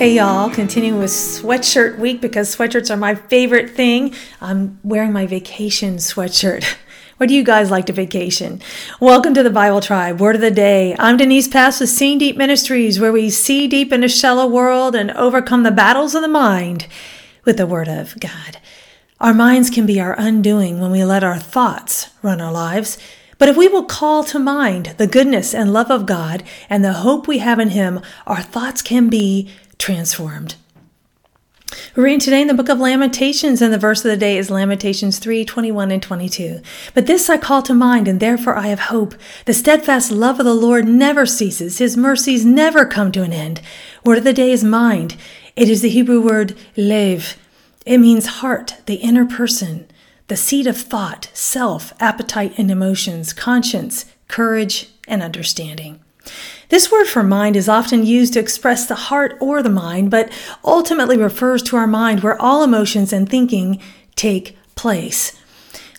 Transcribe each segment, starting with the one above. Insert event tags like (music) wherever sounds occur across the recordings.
Hey y'all, continuing with sweatshirt week because sweatshirts are my favorite thing. I'm wearing my vacation sweatshirt. (laughs) What do you guys like to vacation? Welcome to the Bible Tribe, Word of the Day. I'm Denise Pass with Seeing Deep Ministries, where we see deep in a shallow world and overcome the battles of the mind with the Word of God. Our minds can be our undoing when we let our thoughts run our lives. But if we will call to mind the goodness and love of God and the hope we have in Him, our thoughts can be transformed. We're reading today in the book of Lamentations, and the verse of the day is Lamentations 3 21 and 22. But this I call to mind, and therefore I have hope. The steadfast love of the Lord never ceases, his mercies never come to an end. Word of the day is mind. It is the Hebrew word lev. It means heart, the inner person, the seat of thought, self, appetite, and emotions, conscience, courage, and understanding. This word for mind is often used to express the heart or the mind, but ultimately refers to our mind where all emotions and thinking take place.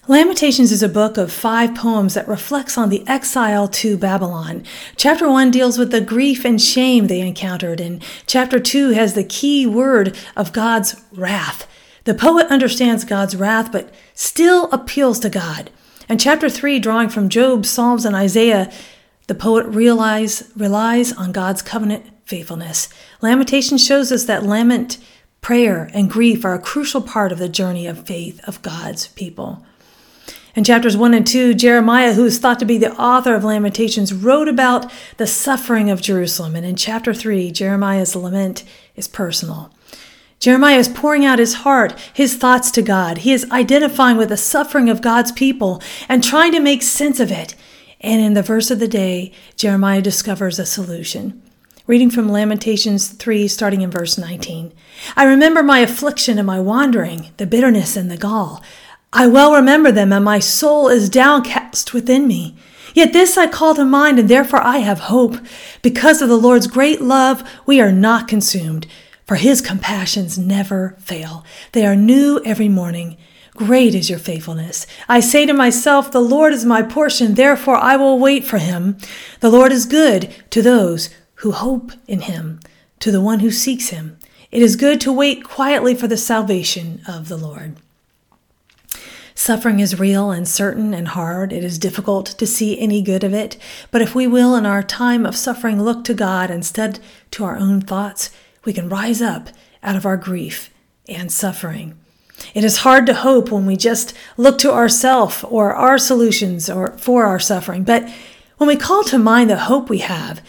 Lamentations is a book of five poems that reflects on the exile to Babylon. Chapter 1 deals with the grief and shame they encountered, and chapter 2 has the key word of God's wrath. The poet understands God's wrath, but still appeals to God. And chapter 3, drawing from Job, Psalms, and Isaiah, the poet realize, relies on God's covenant faithfulness. Lamentation shows us that lament, prayer, and grief are a crucial part of the journey of faith of God's people. In chapters 1 and 2, Jeremiah, who is thought to be the author of Lamentations, wrote about the suffering of Jerusalem. And in chapter 3, Jeremiah's lament is personal. Jeremiah is pouring out his heart, his thoughts to God. He is identifying with the suffering of God's people and trying to make sense of it. And in the verse of the day, Jeremiah discovers a solution. Reading from Lamentations 3, starting in verse 19. I remember my affliction and my wandering, the bitterness and the gall. I well remember them, and my soul is downcast within me. Yet this I call to mind, and therefore I have hope. Because of the Lord's great love, we are not consumed, for his compassions never fail. They are new every morning. Great is your faithfulness. I say to myself, The Lord is my portion, therefore I will wait for him. The Lord is good to those who hope in him, to the one who seeks him. It is good to wait quietly for the salvation of the Lord. Suffering is real and certain and hard. It is difficult to see any good of it. But if we will, in our time of suffering, look to God instead to our own thoughts, we can rise up out of our grief and suffering. It is hard to hope when we just look to ourself or our solutions or for our suffering. But when we call to mind the hope we have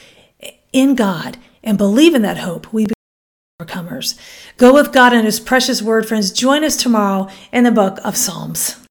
in God and believe in that hope, we become overcomers. Go with God and his precious word, friends. Join us tomorrow in the book of Psalms.